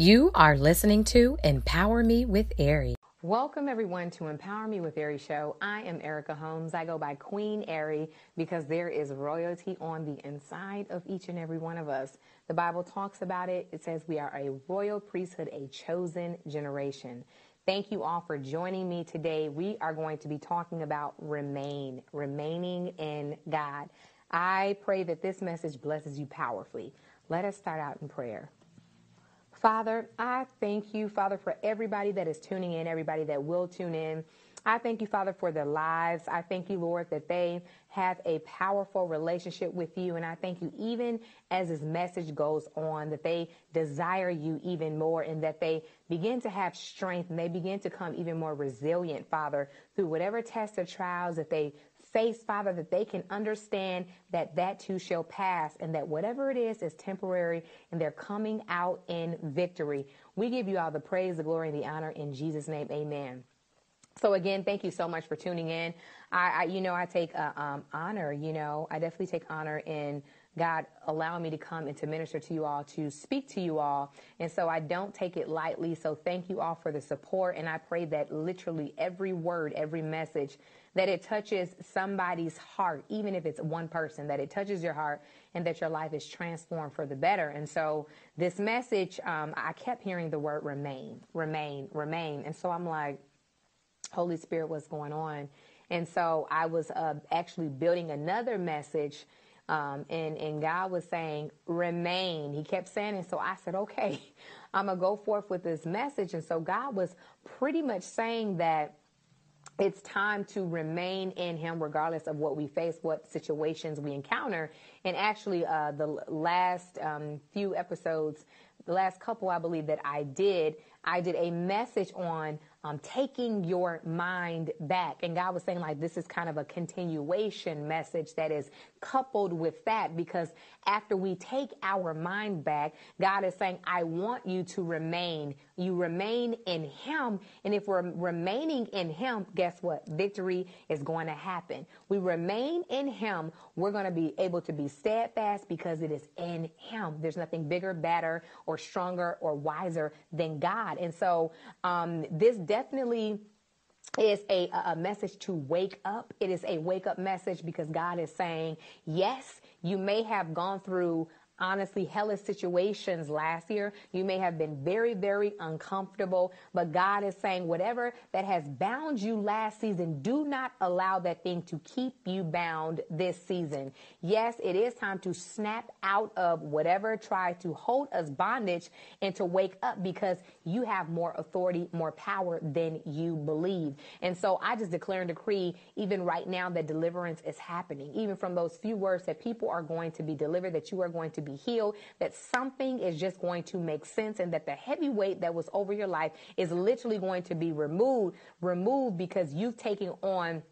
You are listening to Empower Me with Ari. Welcome, everyone, to Empower Me with Ari Show. I am Erica Holmes. I go by Queen Ari because there is royalty on the inside of each and every one of us. The Bible talks about it. It says we are a royal priesthood, a chosen generation. Thank you all for joining me today. We are going to be talking about remain, remaining in God. I pray that this message blesses you powerfully. Let us start out in prayer. Father, I thank you, Father, for everybody that is tuning in, everybody that will tune in. I thank you, Father, for their lives. I thank you, Lord, that they have a powerful relationship with you. And I thank you, even as this message goes on, that they desire you even more and that they begin to have strength and they begin to come even more resilient, Father, through whatever tests or trials that they face, Father, that they can understand that that too shall pass and that whatever it is is temporary and they're coming out in victory. We give you all the praise, the glory, and the honor in Jesus' name. Amen. So again, thank you so much for tuning in. I, I you know, I take uh, um, honor. You know, I definitely take honor in God allowing me to come and to minister to you all, to speak to you all. And so I don't take it lightly. So thank you all for the support. And I pray that literally every word, every message that it touches somebody's heart, even if it's one person, that it touches your heart and that your life is transformed for the better. And so this message, um, I kept hearing the word remain, remain, remain. And so I'm like, Holy Spirit, what's going on? And so I was uh, actually building another message. Um, and, and God was saying, remain. He kept saying it. So I said, okay, I'm going to go forth with this message. And so God was pretty much saying that it's time to remain in him regardless of what we face what situations we encounter and actually uh, the last um, few episodes the last couple i believe that i did i did a message on um, taking your mind back. And God was saying, like, this is kind of a continuation message that is coupled with that because after we take our mind back, God is saying, I want you to remain. You remain in Him. And if we're remaining in Him, guess what? Victory is going to happen. We remain in Him. We're going to be able to be steadfast because it is in Him. There's nothing bigger, better, or stronger or wiser than God. And so, um, this definitely is a, a message to wake up. It is a wake up message because God is saying, yes, you may have gone through honestly hellish situations last year. You may have been very, very uncomfortable, but God is saying whatever that has bound you last season, do not allow that thing to keep you bound this season. Yes, it is time to snap out of whatever tried to hold us bondage and to wake up because you have more authority, more power than you believe. And so I just declare and decree even right now that deliverance is happening, even from those few words that people are going to be delivered, that you are going to be be healed, that something is just going to make sense and that the heavy weight that was over your life is literally going to be removed, removed because you've taken on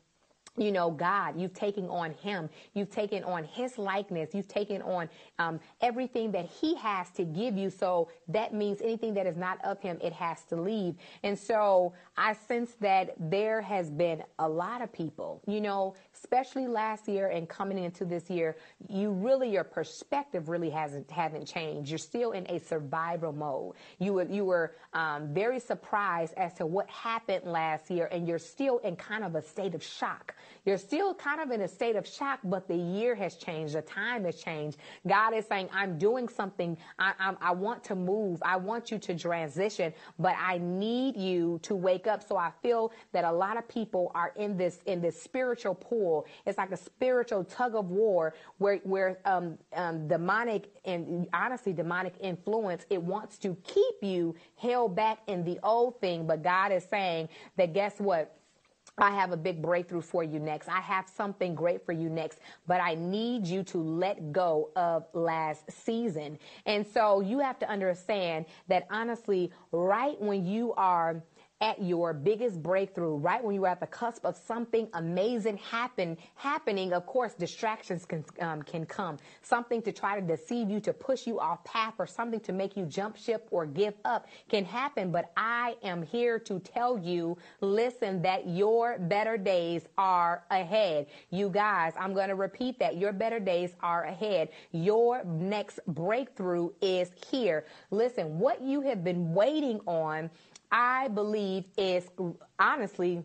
you know, God, you've taken on Him, you've taken on His likeness, you've taken on um, everything that He has to give you. So that means anything that is not of Him, it has to leave. And so I sense that there has been a lot of people, you know, especially last year and coming into this year, you really your perspective really hasn't haven't changed. You're still in a survival mode. You were you were um, very surprised as to what happened last year, and you're still in kind of a state of shock. You're still kind of in a state of shock, but the year has changed. The time has changed. God is saying, I'm doing something. I, I, I want to move. I want you to transition, but I need you to wake up. So I feel that a lot of people are in this, in this spiritual pool. It's like a spiritual tug of war where, where, um, um, demonic and honestly demonic influence, it wants to keep you held back in the old thing. But God is saying that guess what? I have a big breakthrough for you next. I have something great for you next, but I need you to let go of last season. And so you have to understand that honestly, right when you are at your biggest breakthrough, right when you're at the cusp of something amazing happen happening, of course, distractions can um, can come. Something to try to deceive you, to push you off path, or something to make you jump ship or give up can happen. But I am here to tell you, listen, that your better days are ahead. You guys, I'm going to repeat that. Your better days are ahead. Your next breakthrough is here. Listen, what you have been waiting on I believe is honestly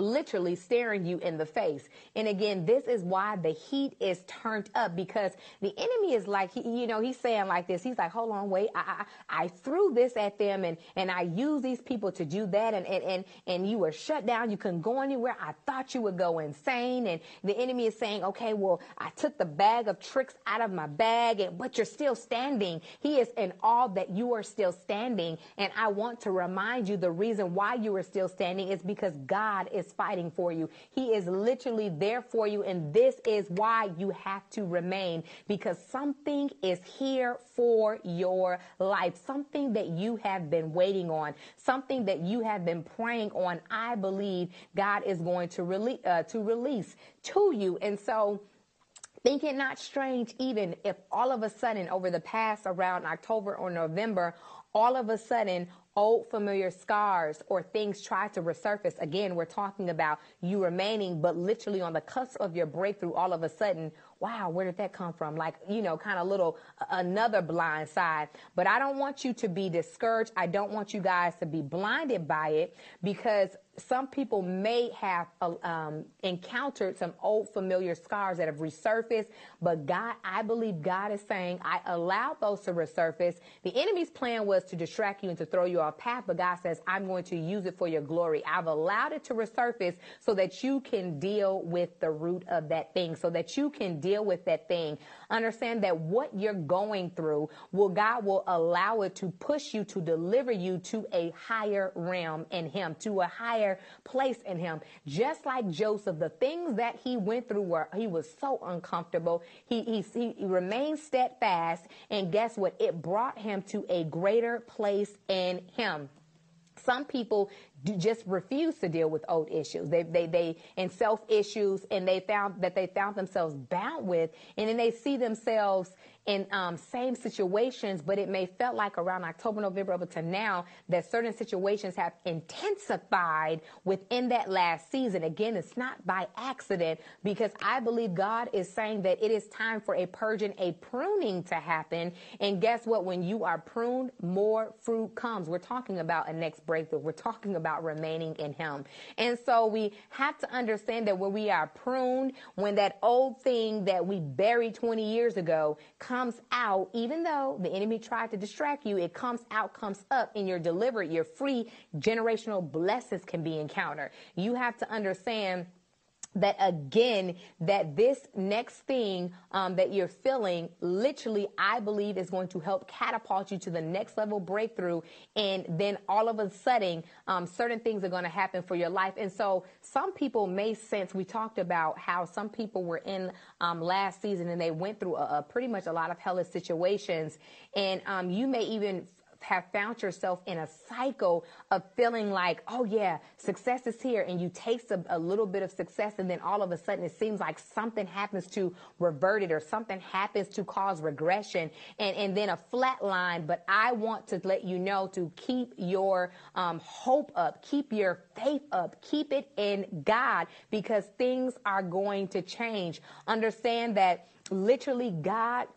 literally staring you in the face. And again, this is why the heat is turned up because the enemy is like, he, you know, he's saying like this. He's like, hold on, wait, I, I, I threw this at them and, and I used these people to do that. And, and, and, and you were shut down. You couldn't go anywhere. I thought you would go insane. And the enemy is saying, okay, well, I took the bag of tricks out of my bag, and, but you're still standing. He is in all that you are still standing. And I want to remind you the reason why you are still standing is because God is is fighting for you. He is literally there for you. And this is why you have to remain because something is here for your life. Something that you have been waiting on, something that you have been praying on. I believe God is going to release, uh, to release to you. And so, Think it not strange, even if all of a sudden over the past around October or November, all of a sudden old familiar scars or things try to resurface. Again, we're talking about you remaining, but literally on the cusp of your breakthrough, all of a sudden, wow, where did that come from? Like, you know, kind of little another blind side. But I don't want you to be discouraged. I don't want you guys to be blinded by it because some people may have uh, um, encountered some old familiar scars that have resurfaced, but God, I believe God is saying, I allowed those to resurface. The enemy's plan was to distract you and to throw you off path, but God says, I'm going to use it for your glory. I've allowed it to resurface so that you can deal with the root of that thing, so that you can deal with that thing. Understand that what you're going through will God will allow it to push you to deliver you to a higher realm in Him, to a higher place in Him. Just like Joseph, the things that he went through were he was so uncomfortable. He he, he remained steadfast, and guess what? It brought him to a greater place in Him. Some people just refuse to deal with old issues. They, they, they, and self issues, and they found that they found themselves bound with, and then they see themselves in um, same situations, but it may felt like around October, November up to now that certain situations have intensified within that last season. Again, it's not by accident because I believe God is saying that it is time for a purging, a pruning to happen. And guess what? When you are pruned, more fruit comes. We're talking about a next breakthrough. We're talking about remaining in Him. And so we have to understand that when we are pruned, when that old thing that we buried 20 years ago comes out, even though the enemy tried to distract you, it comes out, comes up, and you're delivered. You're free. Generational blessings can be encountered. You have to understand that again that this next thing um, that you're feeling literally i believe is going to help catapult you to the next level breakthrough. And then all of a sudden um, certain things are going to happen for your life. And so some people may sense we talked about how some people were in um, last season and they went through a, a, pretty much a lot of hellish situations. And um, you may even have found yourself in a cycle of feeling like, oh yeah, success is here, and you taste a, a, little bit of success, and then all of a sudden it seems like something happens to revert it or something happens to cause regression and, and then a flat line. But I want to let you know to keep your um, hope up, keep your faith up, keep it in God because things are going to change. Understand that literally God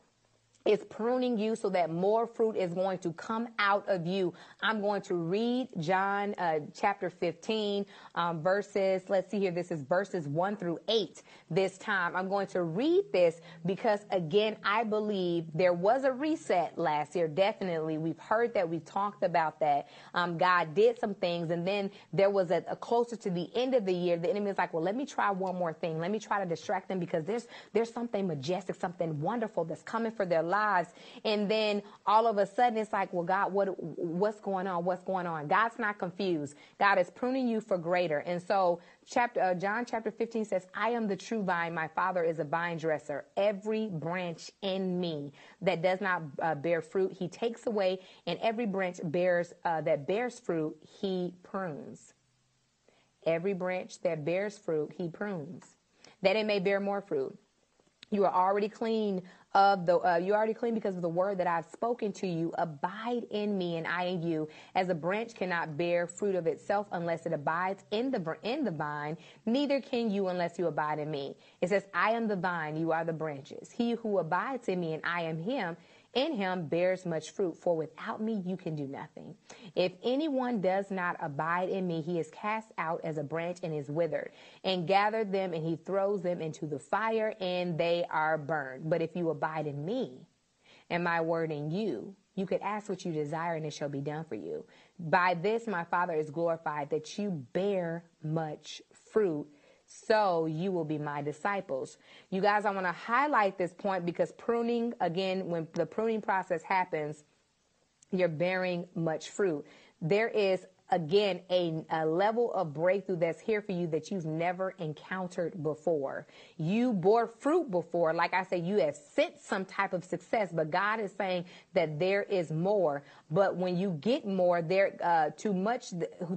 is pruning you so that more fruit is going to come out of you. I'm going to read John uh, chapter 15, um, verses, let's see here, this is verses 1 through 8 this time. I'm going to read this because, again, I believe there was a reset last year, definitely. We've heard that, we've talked about that. Um, God did some things, and then there was a, a closer to the end of the year, the enemy is like, well, let me try one more thing. Let me try to distract them because there's, there's something majestic, something wonderful that's coming for their life lives. And then all of a sudden it's like, well, God, what, what's going on? What's going on? God's not confused. God is pruning you for greater. And so chapter, uh, John chapter 15 says, I am the true vine. My father is a vine dresser. Every branch in me that does not uh, bear fruit, he takes away. And every branch bears, uh, that bears fruit, he prunes. Every branch that bears fruit, he prunes, that it may bear more fruit. You are already clean of the uh, you're already clean because of the word that I've spoken to you. Abide in me and I in you. As a branch cannot bear fruit of itself unless it abides in the in the vine, neither can you unless you abide in me. It says, "I am the vine; you are the branches. He who abides in me and I am him." In him bears much fruit, for without me you can do nothing. If anyone does not abide in me, he is cast out as a branch and is withered, and gathered them and he throws them into the fire, and they are burned. But if you abide in me, and my word in you, you could ask what you desire and it shall be done for you. By this my Father is glorified that you bear much fruit so you will be my disciples. You guys, I want to highlight this point because pruning, again, when the pruning process happens, you're bearing much fruit. There is again a, a, level of breakthrough that's here for you that you've never encountered before. You bore fruit before. Like I said, you have sensed some type of success, but God is saying that there is more. But when you get more, there uh, too much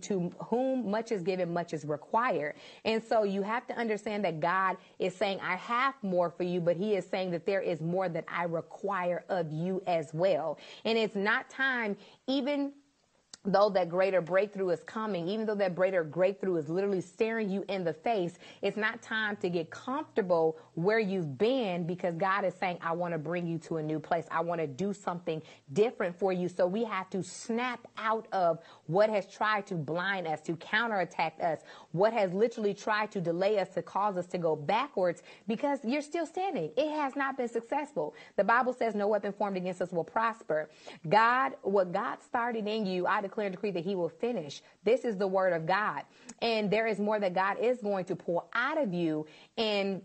to whom much is given, much is required. And so you have to understand that God is saying, I have more for you, but He is saying that there is more that I require of you as well. And it's not time even though that greater breakthrough is coming, even though that greater breakthrough is literally staring you in the face, it's not time to get comfortable where you've been because God is saying, I want to bring you to a new place. I want to do something different for you. So we have to snap out of what has tried to blind us, to counterattack us, what has literally tried to delay us, to cause us to go backwards because you're still standing. It has not been successful. The Bible says no weapon formed against us will prosper. God, what God started in you, I declare and decree that he will finish. This is the word of God. And there is more that God is going to pour out of you. And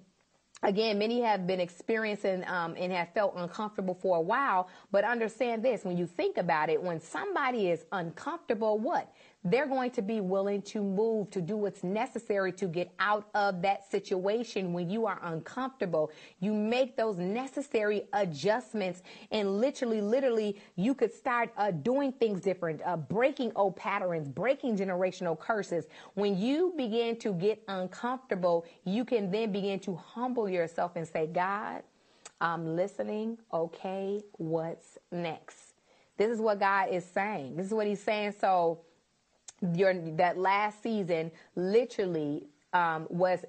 again, many have been experiencing um, and have felt uncomfortable for a while. But understand this when you think about it, when somebody is uncomfortable, what? They're going to be willing to move to do what's necessary to get out of that situation when you are uncomfortable. You make those necessary adjustments and literally, literally, you could start uh, doing things different, uh, breaking old patterns, breaking generational curses. When you begin to get uncomfortable, you can then begin to humble yourself and say, God, I'm listening. Okay, what's next? This is what God is saying. This is what he's saying. So, your that last season literally um, was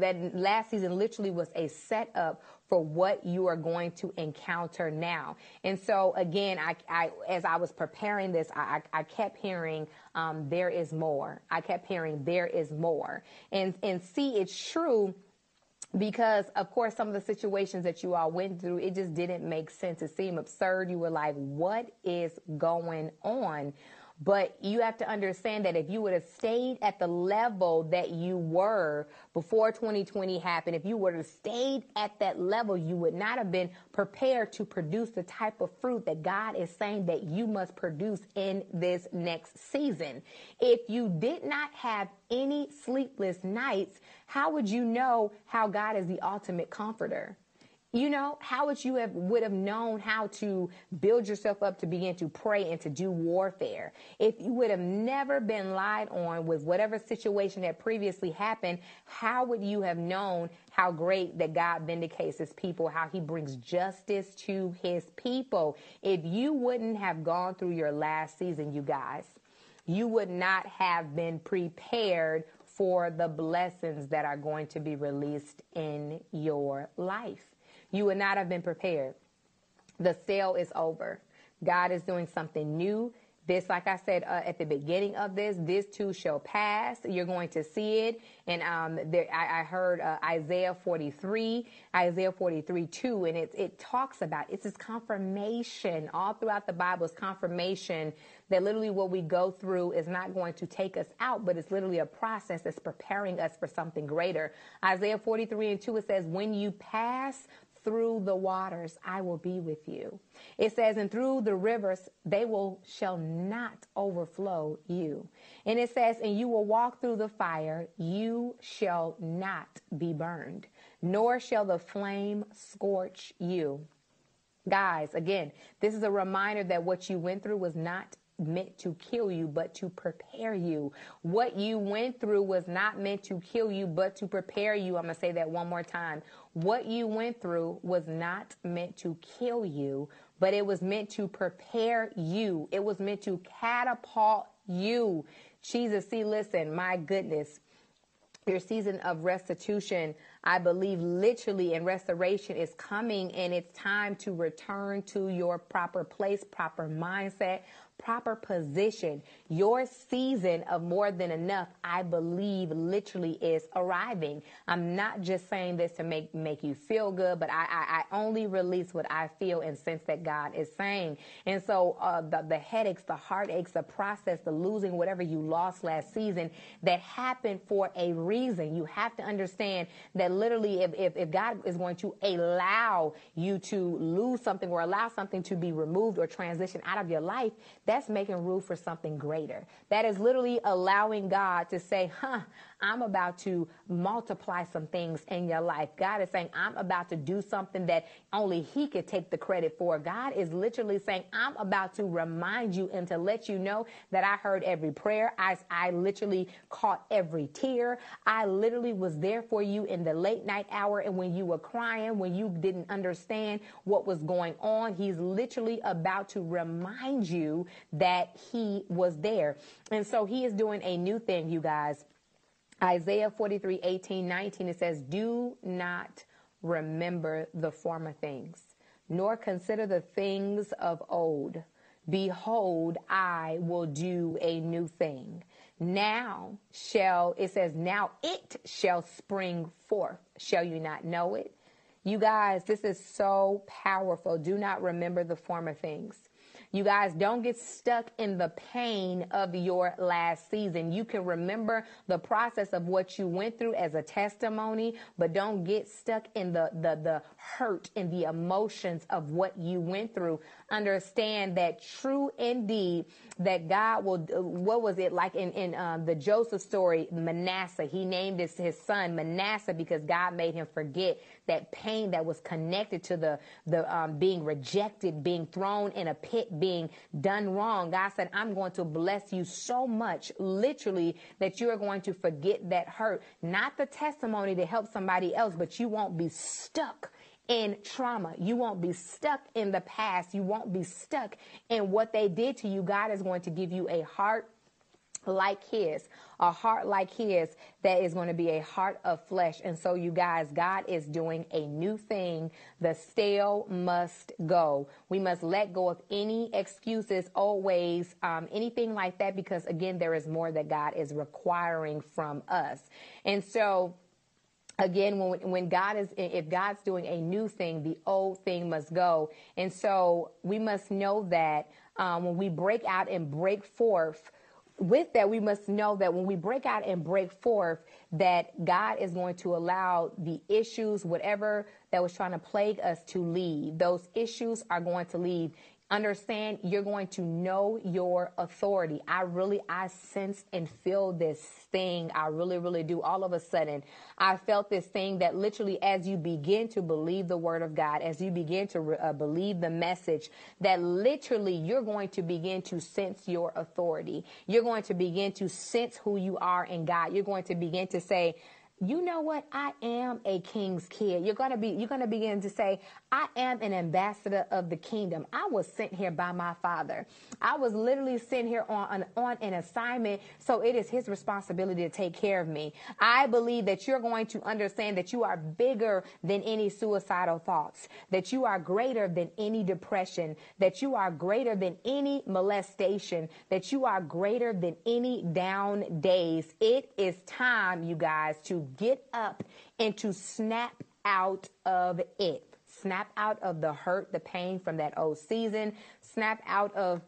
that last season literally was a setup for what you are going to encounter now. And so again, I, I as I was preparing this, I, I kept hearing um, there is more. I kept hearing there is more, and and see it's true because of course some of the situations that you all went through it just didn't make sense it seemed absurd you were like what is going on but you have to understand that if you would have stayed at the level that you were before 2020 happened, if you would have stayed at that level, you would not have been prepared to produce the type of fruit that God is saying that you must produce in this next season. If you did not have any sleepless nights, how would you know how God is the ultimate comforter? You know, how would you have would have known how to build yourself up to begin to pray and to do warfare? If you would have never been lied on with whatever situation that previously happened, how would you have known how great that God vindicates his people, how he brings justice to his people? If you wouldn't have gone through your last season, you guys, you would not have been prepared for the blessings that are going to be released in your life. You would not have been prepared. The sale is over. God is doing something new. This, like I said uh, at the beginning of this, this too shall pass. You're going to see it. And um, there, I, I, heard uh, Isaiah 43, Isaiah 43 2, and it, it talks about it's this confirmation all throughout the Bible. It's confirmation that literally what we go through is not going to take us out, but it's literally a process that's preparing us for something greater. Isaiah 43 and 2, it says, When you pass through the waters, I will be with you. It says, and through the rivers, they will shall not overflow you. And it says, and you will walk through the fire, you shall not be burned, nor shall the flame scorch you. Guys, again, this is a reminder that what you went through was not meant to kill you, but to prepare you. What you went through was not meant to kill you, but to prepare you. I'm going to say that one more time. What you went through was not meant to kill you, but it was meant to prepare you. It was meant to catapult you. Jesus, see, listen, my goodness your season of restitution, I believe literally and restoration is coming and it's time to return to your proper place, proper mindset, proper position. Your season of more than enough, I believe, literally is arriving. I'm not just saying this to make make you feel good, but I I, I only release what I feel and sense that God is saying. And so uh, the the headaches, the heartaches, the process, the losing whatever you lost last season that happened for a reason. You have to understand that literally, if if, if God is going to allow you to lose something or allow something to be removed or transition out of your life, that's making room for something greater. That is literally allowing God to say, huh, I'm about to multiply some things in your life. God is saying, I'm about to do something that only He could take the credit for. God is literally saying, I'm about to remind you and to let you know that I heard every prayer. I, I literally caught every tear. I literally was there for you in the late night hour and when you were crying, when you didn't understand what was going on. He's literally about to remind you that He was there. And so He is doing a new thing, you guys. Isaiah 43, 18, 19, it says, Do not remember the former things, nor consider the things of old. Behold, I will do a new thing. Now shall, it says, now it shall spring forth. Shall you not know it? You guys, this is so powerful. Do not remember the former things. You guys don't get stuck in the pain of your last season. You can remember the process of what you went through as a testimony, but don't get stuck in the, the, the hurt and the emotions of what you went through. Understand that true indeed that God will, what was it like in, in um, the Joseph story, Manasseh, he named his, his son Manasseh because God made him forget that pain that was connected to the, the um, being rejected, being thrown in a pit, being done wrong. God said, I'm going to bless you so much, literally, that you are going to forget that hurt. Not the testimony to help somebody else, but you won't be stuck in trauma. You won't be stuck in the past. You won't be stuck in what they did to you. God is going to give you a heart like his, a heart like his that is going to be a heart of flesh. And so, you guys, God is doing a new thing. The stale must go. We must let go of any excuses, always, um, anything like that, because again, there is more that God is requiring from us. And so, again when when God is if God's doing a new thing the old thing must go and so we must know that um, when we break out and break forth with that, we must know that when we break out and break forth, that God is going to allow the issues, whatever that was trying to plague us, to leave. Those issues are going to leave understand you're going to know your authority. I really, I sense and feel this thing. I really, really do. All of a sudden, I felt this thing that literally, as you begin to believe the word of God, as you begin to uh, believe the message, that literally you're going to begin to sense your authority. You're going to begin to sense who you are in God. You're going to begin to say, you know what? I am a king's kid. You're going to be, you're going to begin to say, I am an ambassador of the kingdom. I was sent here by my father. I was literally sent here on an, on an assignment. So it is his responsibility to take care of me. I believe that you're going to understand that you are bigger than any suicidal thoughts, that you are greater than any depression, that you are greater than any molestation, that you are greater than any down days. It is time, you guys, to get up and to snap out of it. Snap out of the hurt, the pain from that old season, snap out of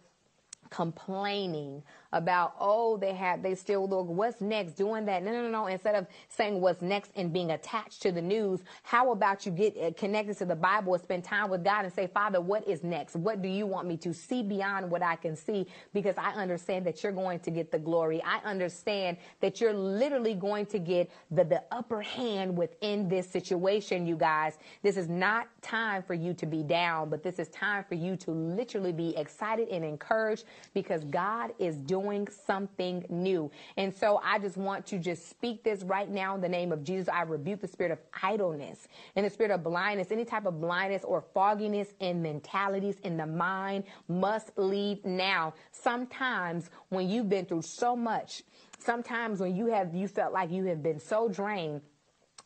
complaining about, oh, they have, they still look, what's next, doing that. No, no, no, no. Instead of saying what's next and being attached to the news, how about you get uh, connected to the Bible and spend time with God and say, Father, what is next? What do you want me to see beyond what I can see? Because I understand that you're going to get the glory. I understand that you're literally going to get the, the upper hand within this situation, you guys. This is not time for you to be down, but this is time for you to literally be excited and encouraged because God is doing something new. And so I just want to just speak this right now in the name of Jesus. I rebuke the spirit of idleness and the spirit of blindness, any type of blindness or fogginess in mentalities in the mind must leave now. Sometimes when you've been through so much, sometimes when you have, you felt like you have been so drained,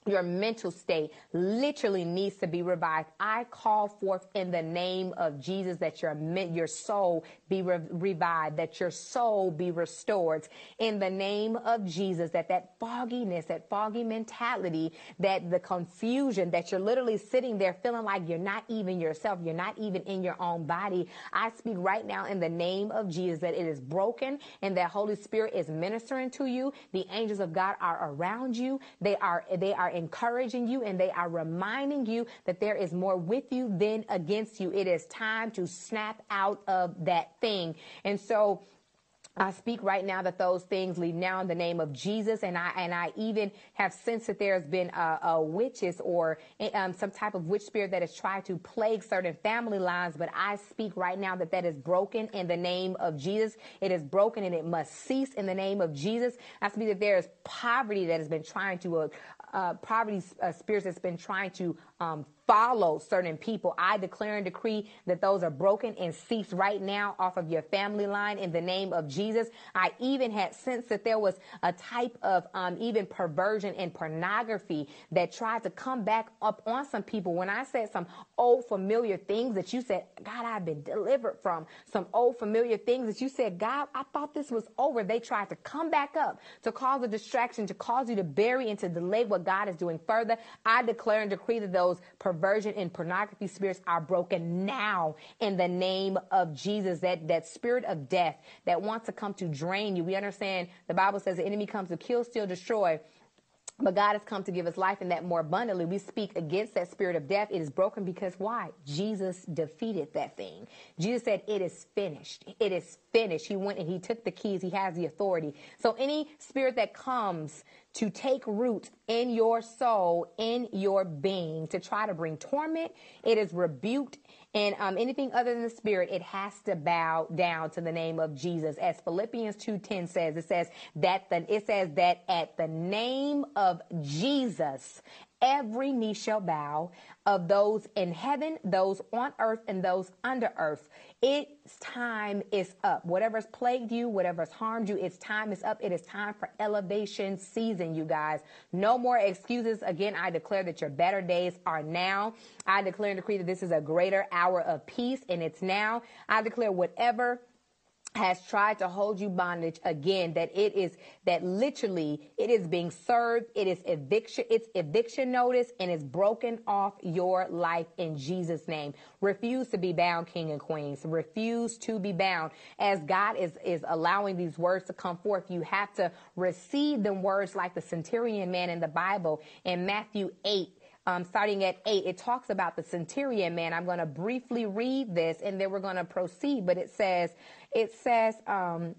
your mental state literally needs to be revived. I call forth in the name of Jesus that your your soul be re- revived, that your soul be restored in the name of Jesus. That that fogginess, that foggy mentality, that the confusion that you're literally sitting there feeling like you're not even yourself, you're not even in your own body. I speak right now in the name of Jesus that it is broken and that Holy Spirit is ministering to you. The angels of God are around you. They are they are encouraging you and they are reminding you that there is more with you than against you. It is time to snap out of that thing. And so, I speak right now that those things leave now in the name of Jesus, and I and I even have sensed that there has been a, witches or um, some type of witch spirit that has tried to plague certain family lines. But I speak right now that that is broken in the name of Jesus. It is broken and it must cease in the name of Jesus. I speak that there is poverty that has been trying to uh, poverty uh, spirits that's been trying to um, follow certain people. I declare and decree that those are broken and cease right now off of your family line in the name of Jesus. I even had sense that there was a type of um, even perversion and pornography that tried to come back up on some people. When I said some old familiar things that you said, God, I've been delivered from some old familiar things that you said, God, I thought this was over. They tried to come back up to cause a distraction, to cause you to bury and to delay what God is doing further. I declare and decree that those perversion perversion and pornography spirits are broken now in the name of Jesus. That, that spirit of death that wants to come to drain you. We understand the Bible says the enemy comes to kill, steal, destroy. But God has come to give us life and that more abundantly. We speak against that spirit of death. It is broken because why? Jesus defeated that thing. Jesus said, it is finished. It is finished. He went and he took the keys. He has the authority. So any spirit that comes to take root in your soul, in your being, to try to bring torment, it is rebuked and um, anything other than the spirit, it has to bow down to the name of Jesus. As Philippians 2.10 says, it says that the, it says that at the name of Jesus, every knee shall bow of those in heaven, those on earth, and those under earth. Its time is up. Whatever's plagued you, whatever's harmed you, its time is up. It is time for elevation season, you guys. No more excuses. Again, I declare that your better days are now. I declare and decree that this is a greater hour of peace, and it's now. I declare whatever has tried to hold you bondage again that it is that literally it is being served it is eviction it's eviction notice and it's broken off your life in jesus name. Refuse to be bound king and queens refuse to be bound. As god is is allowing these words to come forth you have to receive them words like the centurion man in the bible in matthew 8 um, starting at 8, it talks about the centurion man. I'm going to briefly read this and then we're going to proceed. But it says, it says, um,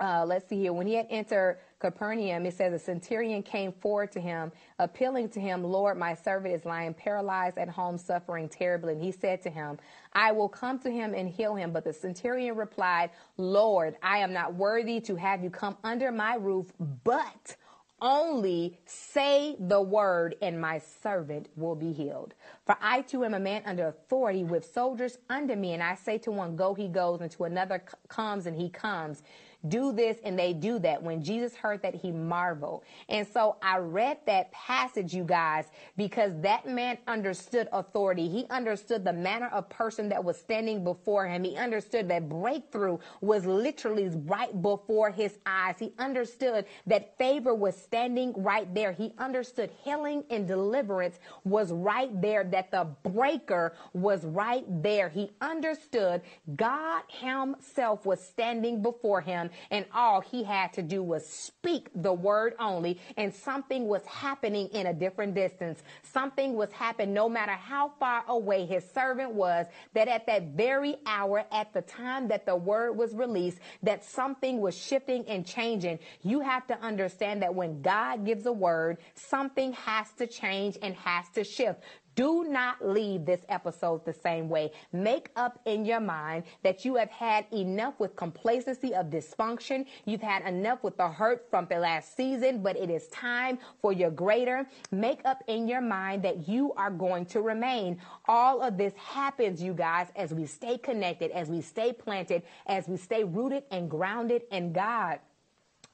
uh, let's see here. When he had entered Capernaum, it says a centurion came forward to him, appealing to him, Lord, my servant is lying paralyzed at home, suffering terribly. And he said to him, I will come to him and heal him. But the centurion replied, Lord, I am not worthy to have you come under my roof, but only say the word and my servant will be healed. For I too am a man under authority with soldiers under me. And I say to one, go, he goes, and to another comes and he comes do this and they do that. When Jesus heard that, he marveled. And so I read that passage, you guys, because that man understood authority. He understood the manner of person that was standing before him. He understood that breakthrough was literally right before his eyes. He understood that favor was standing right there. He understood healing and deliverance was right there. That the breaker was right there. He understood God himself was standing before him and all he had to do was speak the word only and something was happening in a different distance. Something was happening no matter how far away his servant was that at that very hour, at the time that the word was released, that something was shifting and changing. You have to understand that when God gives a word, something has to change and has to shift. Do not leave this episode the same way. Make up in your mind that you have had enough with complacency of dysfunction. You've had enough with the hurt from the last season, but it is time for your greater. Make up in your mind that you are going to remain. All of this happens, you guys, as we stay connected, as we stay planted, as we stay rooted and grounded in God.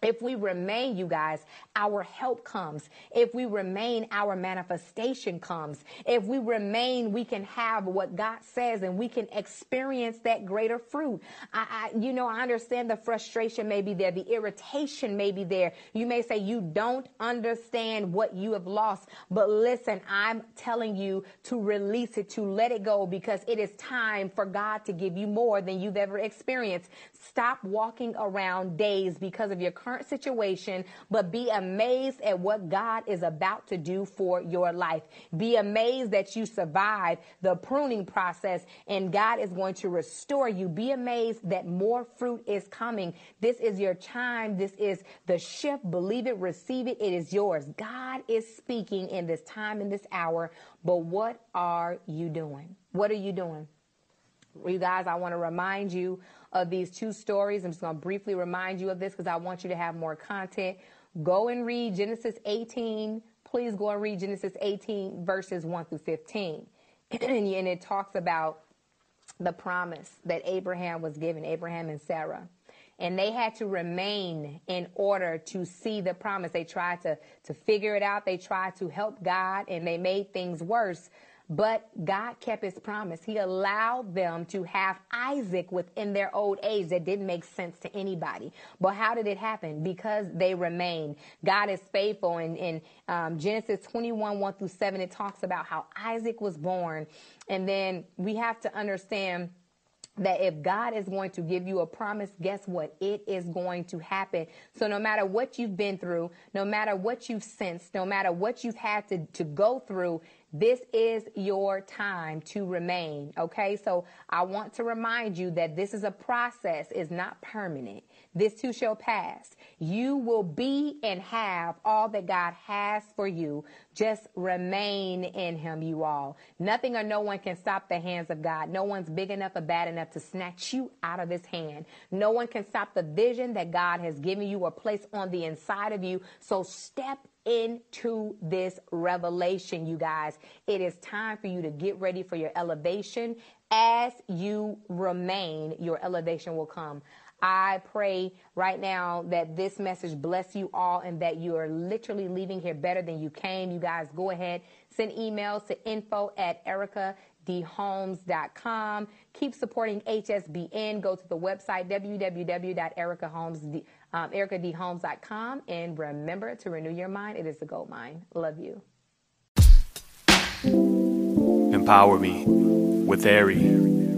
If we remain, you guys, our help comes. If we remain, our manifestation comes. If we remain, we can have what God says and we can experience that greater fruit. I, I, you know, I understand the frustration may be there. The irritation may be there. You may say you don't understand what you have lost, but listen, I'm telling you to release it, to let it go because it is time for God to give you more than you've ever experienced. Stop walking around days because of your current situation, but be amazed at what God is about to do for your life. Be amazed that you survived the pruning process and God is going to restore you. Be amazed that more fruit is coming. This is your time. This is the shift. Believe it, receive it. It is yours. God is speaking in this time, in this hour. But what are you doing? What are you doing? You guys, I want to remind you of these two stories. I'm just going to briefly remind you of this because I want you to have more content. Go and read Genesis 18. Please go and read Genesis 18, verses 1 through 15. and it talks about the promise that Abraham was given, Abraham and Sarah. And they had to remain in order to see the promise. They tried to, to figure it out. They tried to help God and they made things worse but God kept his promise. He allowed them to have Isaac within their old age that didn't make sense to anybody. But how did it happen? Because they remained. God is faithful. And in um, Genesis 21, 1 through 7, it talks about how Isaac was born. And then we have to understand that if God is going to give you a promise, guess what? It is going to happen. So no matter what you've been through, no matter what you've sensed, no matter what you've had to, to go through, this is your time to remain. Okay. So I want to remind you that this is a process, is not permanent. This too shall pass. You will be and have all that God has for you. Just remain in him, you all. Nothing or no one can stop the hands of God. No one's big enough or bad enough to snatch you out of his hand. No one can stop the vision that God has given you or placed on the inside of you. So step into this revelation, you guys. It is time for you to get ready for your elevation. As you remain, your elevation will come. I pray right now that this message bless you all and that you are literally leaving here better than you came. You guys go ahead, send emails to info at Erica ericadholmes.com. Keep supporting HSBN. Go to the website www.ericaholmes.com um, ericadholmes.com. And remember to renew your mind. It is a gold mine. Love you. Empower me with Ari